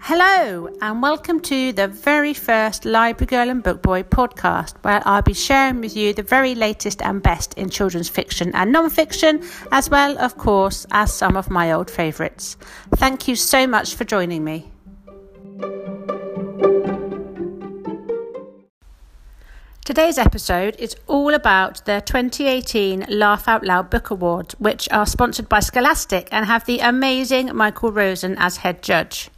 Hello, and welcome to the very first Library Girl and Book Boy podcast, where I'll be sharing with you the very latest and best in children's fiction and non fiction, as well, of course, as some of my old favourites. Thank you so much for joining me. Today's episode is all about the 2018 Laugh Out Loud Book Awards, which are sponsored by Scholastic and have the amazing Michael Rosen as head judge.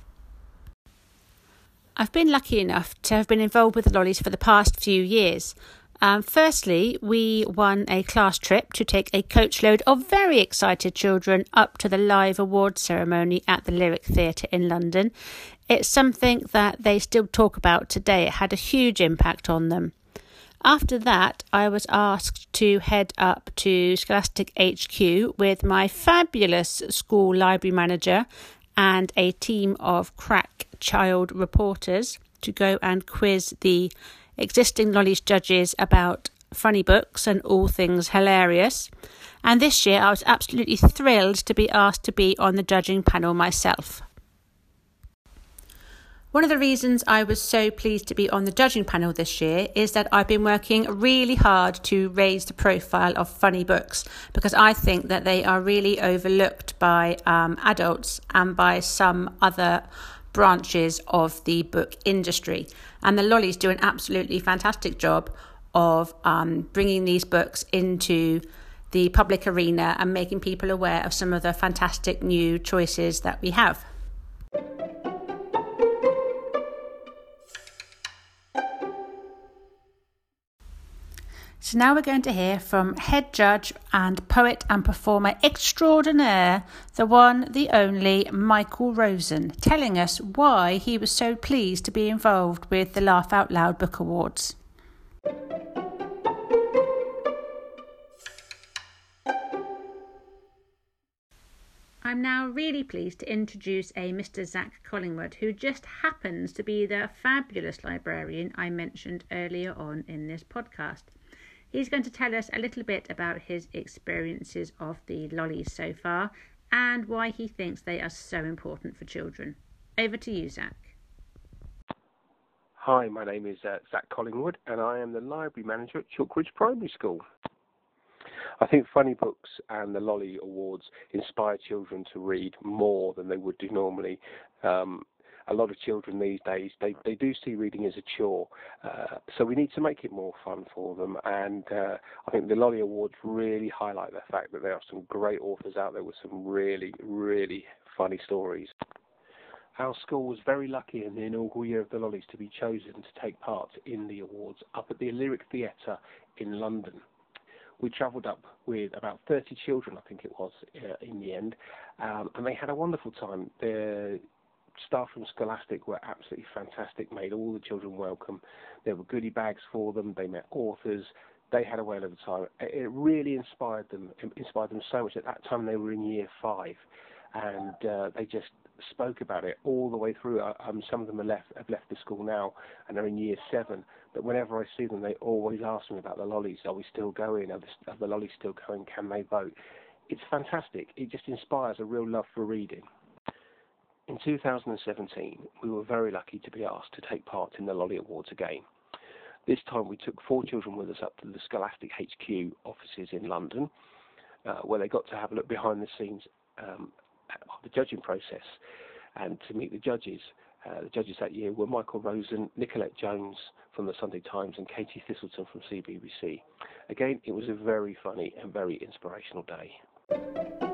I've been lucky enough to have been involved with the lollies for the past few years. Um, firstly, we won a class trip to take a coachload of very excited children up to the live awards ceremony at the Lyric Theatre in London. It's something that they still talk about today. It had a huge impact on them. After that, I was asked to head up to Scholastic HQ with my fabulous school library manager and a team of crack child reporters to go and quiz the existing Lollies judges about funny books and all things hilarious. And this year I was absolutely thrilled to be asked to be on the judging panel myself. One of the reasons I was so pleased to be on the judging panel this year is that I've been working really hard to raise the profile of funny books because I think that they are really overlooked by um, adults and by some other branches of the book industry. And the Lollies do an absolutely fantastic job of um, bringing these books into the public arena and making people aware of some of the fantastic new choices that we have. So now we're going to hear from head judge and poet and performer extraordinaire, the one, the only Michael Rosen, telling us why he was so pleased to be involved with the Laugh Out Loud Book Awards. I'm now really pleased to introduce a Mr. Zach Collingwood, who just happens to be the fabulous librarian I mentioned earlier on in this podcast. He's going to tell us a little bit about his experiences of the lollies so far and why he thinks they are so important for children. Over to you, Zach. Hi, my name is uh, Zach Collingwood, and I am the library manager at Chalkridge Primary School. I think Funny Books and the Lolly Awards inspire children to read more than they would do normally. Um, a lot of children these days they, they do see reading as a chore, uh, so we need to make it more fun for them. And uh, I think the Lolly Awards really highlight the fact that there are some great authors out there with some really really funny stories. Our school was very lucky in the inaugural year of the Lollies to be chosen to take part in the awards up at the Lyric Theatre in London we travelled up with about 30 children, I think it was, uh, in the end, um, and they had a wonderful time. The staff from Scholastic were absolutely fantastic, made all the children welcome. There were goodie bags for them. They met authors. They had a whale of a time. It really inspired them. it Inspired them so much. At that time, they were in year five, and uh, they just spoke about it all the way through. Uh, um, some of them have left, have left the school now and are in year seven. But whenever I see them, they always ask me about the lollies. Are we still going? Are the, are the lollies still going? Can they vote? It's fantastic. It just inspires a real love for reading. In 2017, we were very lucky to be asked to take part in the Lolly Awards again. This time we took four children with us up to the Scholastic HQ offices in London, uh, where they got to have a look behind the scenes um, of the judging process and to meet the judges. Uh, the judges that year were Michael Rosen, Nicolette Jones from the Sunday Times, and Katie Thistleton from CBBC. Again, it was a very funny and very inspirational day.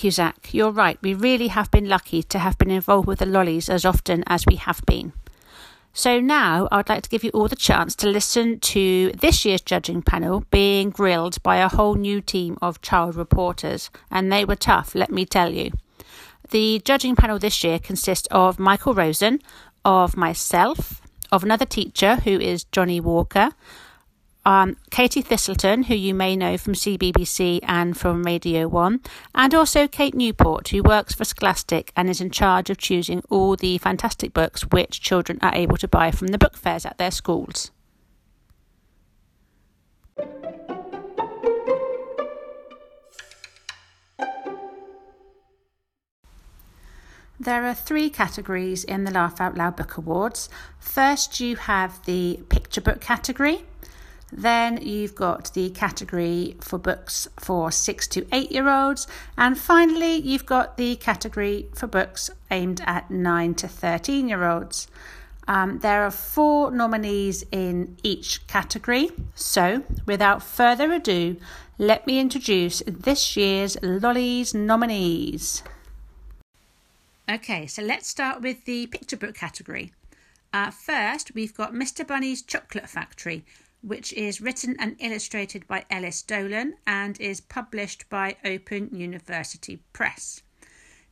Thank you, Zach. You're right. We really have been lucky to have been involved with the lollies as often as we have been. So now I'd like to give you all the chance to listen to this year's judging panel being grilled by a whole new team of child reporters, and they were tough, let me tell you. The judging panel this year consists of Michael Rosen, of myself, of another teacher who is Johnny Walker, um, Katie Thistleton, who you may know from CBBC and from Radio 1, and also Kate Newport, who works for Scholastic and is in charge of choosing all the fantastic books which children are able to buy from the book fairs at their schools. There are three categories in the Laugh Out Loud Book Awards. First, you have the picture book category. Then you've got the category for books for six to eight year olds. And finally, you've got the category for books aimed at nine to 13 year olds. Um, there are four nominees in each category. So, without further ado, let me introduce this year's Lollies nominees. Okay, so let's start with the picture book category. Uh, first, we've got Mr. Bunny's Chocolate Factory, which is written and illustrated by Elys Dolan and is published by Open University Press.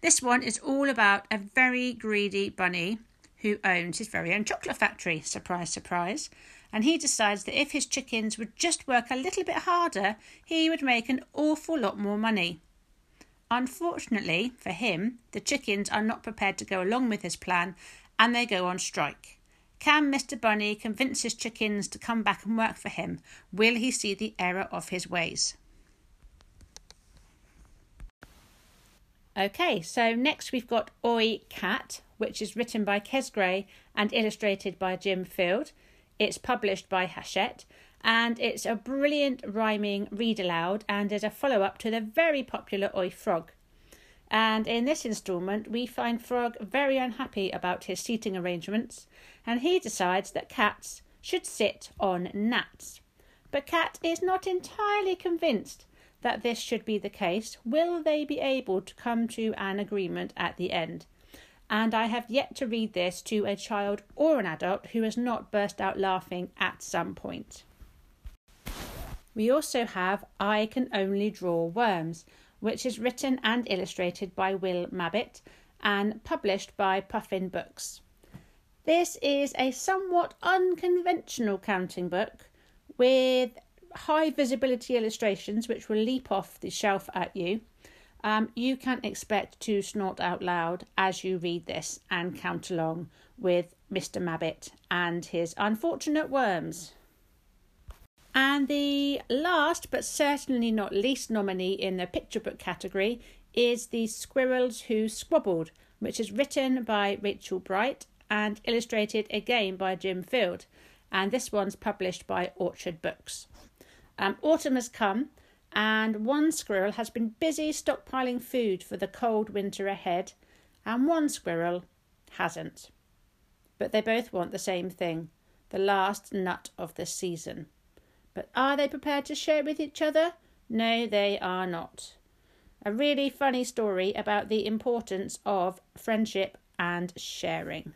This one is all about a very greedy bunny who owns his very own chocolate factory. Surprise, surprise. And he decides that if his chickens would just work a little bit harder, he would make an awful lot more money. Unfortunately for him, the chickens are not prepared to go along with his plan and they go on strike. Can Mr. Bunny convince his chickens to come back and work for him? Will he see the error of his ways? Okay, so next we've got Oi Cat, which is written by Kes Gray and illustrated by Jim Field. It's published by Hachette and it's a brilliant rhyming read aloud and is a follow up to the very popular Oi Frog. And in this instalment, we find Frog very unhappy about his seating arrangements, and he decides that cats should sit on gnats. But Cat is not entirely convinced that this should be the case. Will they be able to come to an agreement at the end? And I have yet to read this to a child or an adult who has not burst out laughing at some point. We also have I Can Only Draw Worms, which is written and illustrated by Will Mabbitt and published by Puffin Books. This is a somewhat unconventional counting book with high visibility illustrations which will leap off the shelf at you. Um, you can expect to snort out loud as you read this and count along with Mr. Mabbitt and his unfortunate worms. And the last, but certainly not least nominee in the picture book category is The Squirrels Who Squabbled, which is written by Rachel Bright and illustrated again by Jim Field. And this one's published by Orchard Books. Um, autumn has come, and one squirrel has been busy stockpiling food for the cold winter ahead, and one squirrel hasn't. But they both want the same thing the last nut of the season. But are they prepared to share with each other? No, they are not. A really funny story about the importance of friendship and sharing.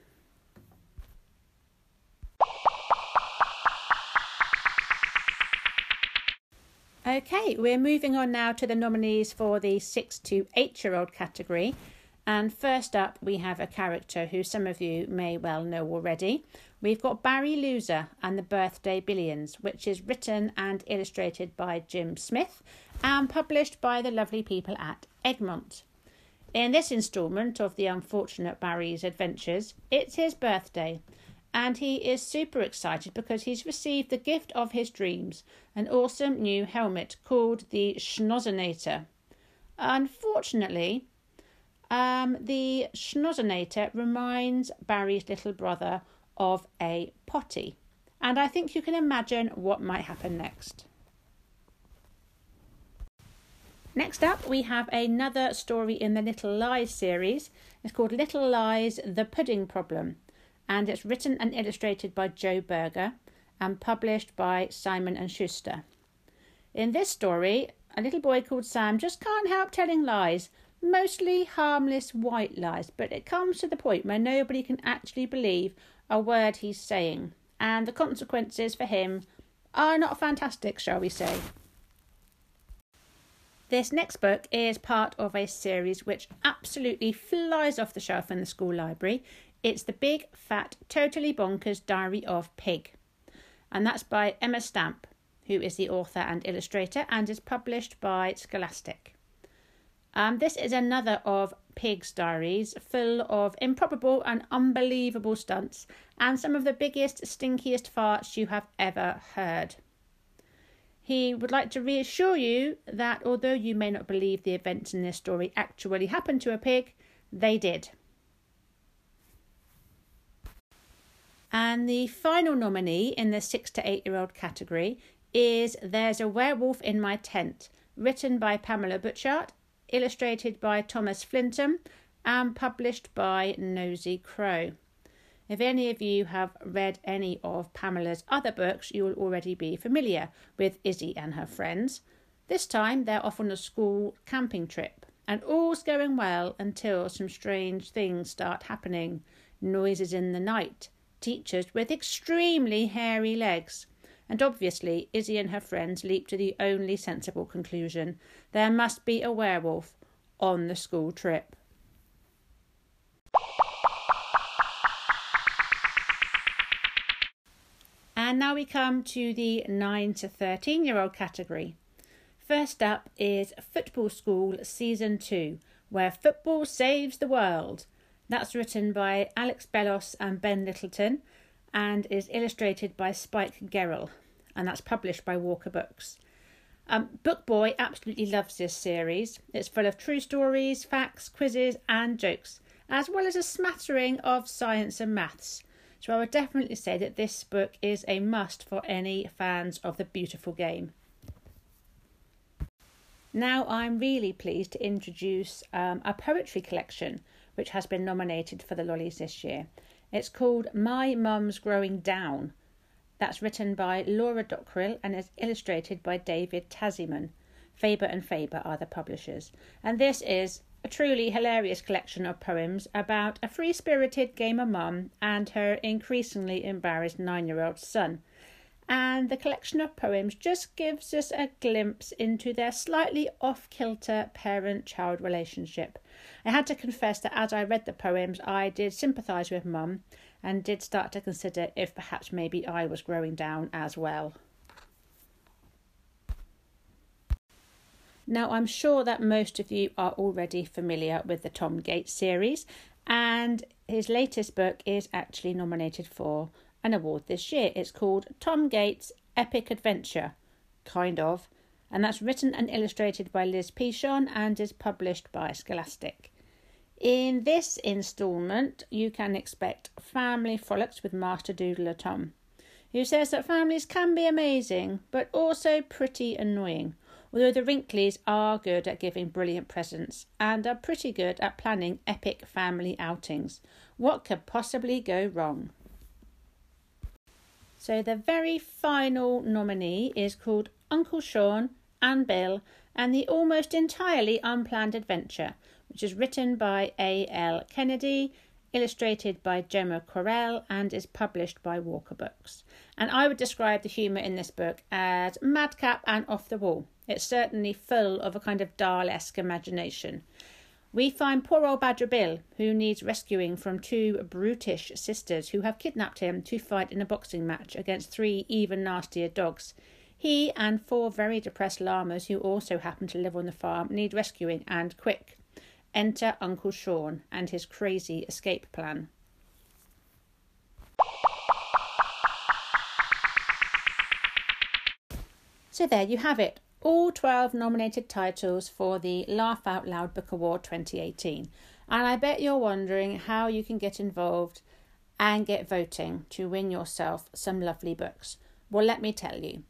Okay, we're moving on now to the nominees for the 6 to 8 year old category. And first up, we have a character who some of you may well know already. We've got Barry Loser and the Birthday Billions, which is written and illustrated by Jim Smith and published by the lovely people at Egmont. In this instalment of the unfortunate Barry's adventures, it's his birthday, and he is super excited because he's received the gift of his dreams an awesome new helmet called the Schnozonator. Unfortunately, um, the Schnozonator reminds Barry's little brother of a potty. And I think you can imagine what might happen next. Next up, we have another story in the Lyttle Lies series. It's called Lyttle Lies The Pudding Problem, and it's written and illustrated by Joe Berger and published by Simon and Schuster. In this story, a little boy called Sam just can't help telling lies, mostly harmless white lies, but it comes to the point where nobody can actually believe a word he's saying, and the consequences for him are not fantastic, shall we say. This next book is part of a series which absolutely flies off the shelf in the school library. It's the Big Fat Totally Bonkers Diary of Pig, and that's by Emer Stamp, who is the author and illustrator, and is published by Scholastic. Um, this is another of Pig's diaries, full of improbable and unbelievable stunts and some of the biggest, stinkiest farts you have ever heard. He would like to reassure you that although you may not believe the events in this story actually happened to a pig, they did. And the final nominee in the six to eight year old category is There's a Werewolf in My Tent, written by Pamela Butchart illustrated by Thomas Flintham, and published by Nosy Crow. If any of you have read any of Pamela's other books, you will already be familiar with Izzy and her friends. This time they're off on a school camping trip, and all's going well until some strange things start happening noises in the night, teachers with extremely hairy legs. And obviously, Izzy and her friends leap to the only sensible conclusion there must be a werewolf on the school trip. And now we come to the 9 to 13 year old category. First up is Football School Season 2, where football saves the world. That's written by Alex Bellos and Ben Lyttleton and is illustrated by Spike Gerrell, and that's published by Walker Books. Um, Book Boy absolutely loves this series. It's full of true stories, facts, quizzes, and jokes, as well as a smattering of science and maths. So I would definitely say that this book is a must for any fans of the beautiful game. Now I'm really pleased to introduce um, a poetry collection which has been nominated for the Lollies this year. It's called My Mum's Growing Down. That's written by Laura Dockrill and is illustrated by David Tazzyman. Faber and Faber are the publishers. And this is a truly hilarious collection of poems about a free spirited gamer mum and her increasingly embarrassed nine year old son and the collection of poems just gives us a glimpse into their slightly off kilter parent child relationship. I had to confess that as I read the poems, I did sympathise with Mum and did start to consider if perhaps maybe I was growing down as well. Now, I'm sure that most of you are already familiar with the Tom Gates series, and his latest book is actually nominated for an award this year. It's called Tom Gates Epic Adventure, kind of, and that's written and illustrated by Liz Pichon and is published by Scholastic. In this instalment, you can expect family frolics with Master Doodler Tom, who says that families can be amazing but also pretty annoying. Although the Wrinkleys are good at giving brilliant presents and are pretty good at planning epic family outings. What could possibly go wrong? So the very final nominee is called Uncle Shawn and Bill and the almost entirely unplanned adventure, which is written by A.L. Kennedy, illustrated by Gemma Correll, and is published by Walker Books. And I would describe the humour in this book as madcap and off the wall. It's certainly full of a kind of Dahl esque imagination. We find poor old Badger Bill, who needs rescuing from two brutish sisters who have kidnapped him to fight in a boxing match against three even nastier dogs. He and four very depressed llamas who also happen to live on the farm need rescuing and quick. Enter Uncle Shawn and his crazy escape plan. So there you have it all 12 nominated titles for the Laugh Out Loud Book Award 2018. And I bet you're wondering how you can get involved and get voting to win yourself some lovely books. Well, let me tell you.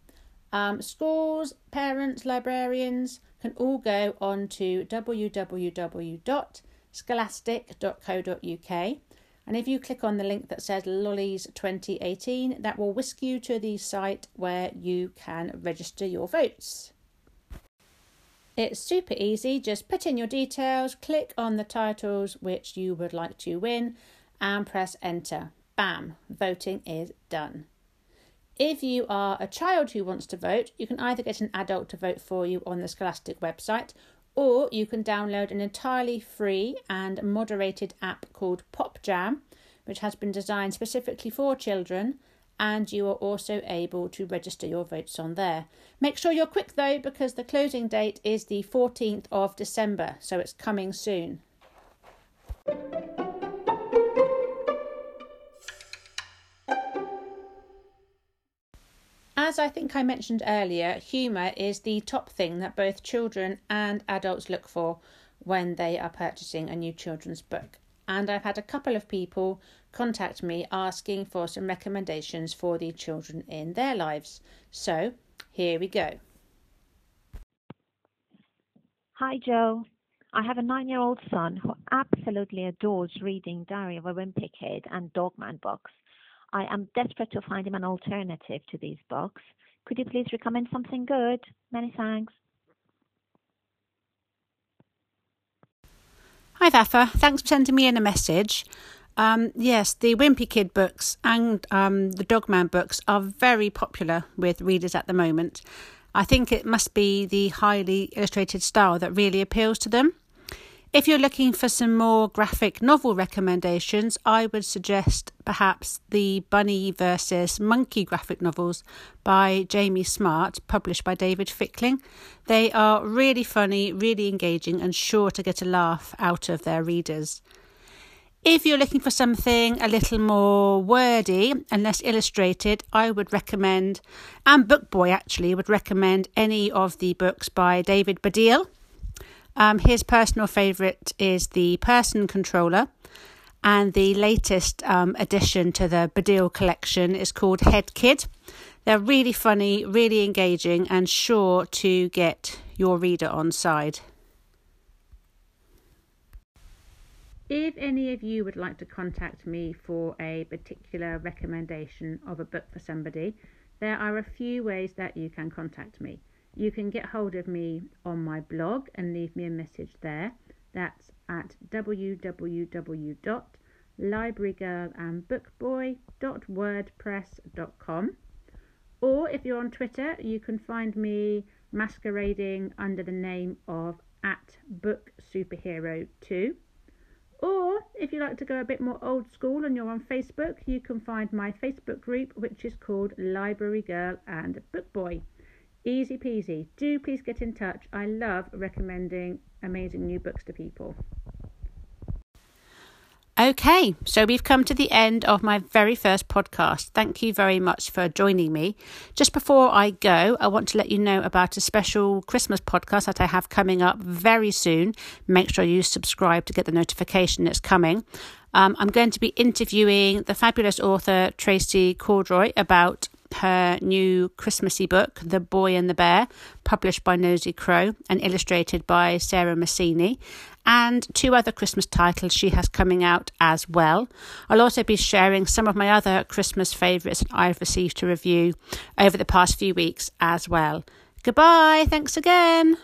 Um, schools, parents, librarians can all go on to www.scholastic.co.uk and if you click on the link that says Lollies 2018, that will whisk you to the site where you can register your votes. It's super easy, just put in your details, click on the titles which you would like to win, and press enter. Bam, voting is done. If you are a child who wants to vote, you can either get an adult to vote for you on the Scholastic website, or you can download an entirely free and moderated app called Pop Jam, which has been designed specifically for children and you are also able to register your votes on there. Make sure you're quick though, because the closing date is the 14th of December, so it's coming soon. As I think I mentioned earlier, humour is the top thing that both children and adults look for when they are purchasing a new children's book. And I've had a couple of people contact me asking for some recommendations for the children in their lives. So, here we go. Hi, Jo. I have a nine year old son who absolutely adores reading Diary of a Wimpy Kid and Dogman books. I am desperate to find him an alternative to these books. Could you please recommend something good? Many thanks. Hi, Vafa. Thanks for sending me in a message. Um, yes, the Wimpy Kid books and um, the Dogman books are very popular with readers at the moment. I think it must be the highly illustrated style that really appeals to them. If you're looking for some more graphic novel recommendations, I would suggest perhaps the Bunny versus Monkey graphic novels by Jamie Smart, published by David Fickling. They are really funny, really engaging, and sure to get a laugh out of their readers. If you're looking for something a little more wordy and less illustrated, I would recommend, and Bookboy actually would recommend any of the books by David Baddiel. Um, his personal favourite is the Person Controller, and the latest um, addition to the Baddiel collection is called Head Kid. They're really funny, really engaging, and sure to get your reader on side. If any of you would like to contact me for a particular recommendation of a book for somebody, there are a few ways that you can contact me. You can get hold of me on my blog and leave me a message there. That's at www.librarygirlandbookboy.wordpress.com. Or if you're on Twitter, you can find me masquerading under the name of at Book Superhero 2. Or if you like to go a bit more old school and you're on Facebook, you can find my Facebook group, which is called Library Girl and Book Boy. Easy peasy. Do please get in touch. I love recommending amazing new books to people. Okay, so we've come to the end of my very first podcast. Thank you very much for joining me. Just before I go, I want to let you know about a special Christmas podcast that I have coming up very soon. Make sure you subscribe to get the notification that's coming. Um, I'm going to be interviewing the fabulous author Tracey Corderoy about her new Christmassy book, The Boy and the Bear, published by Nosy Crow and illustrated by Sarah Massini, and two other Christmas titles she has coming out as well. I'll also be sharing some of my other Christmas favourites that I've received to review over the past few weeks as well. Goodbye, thanks again.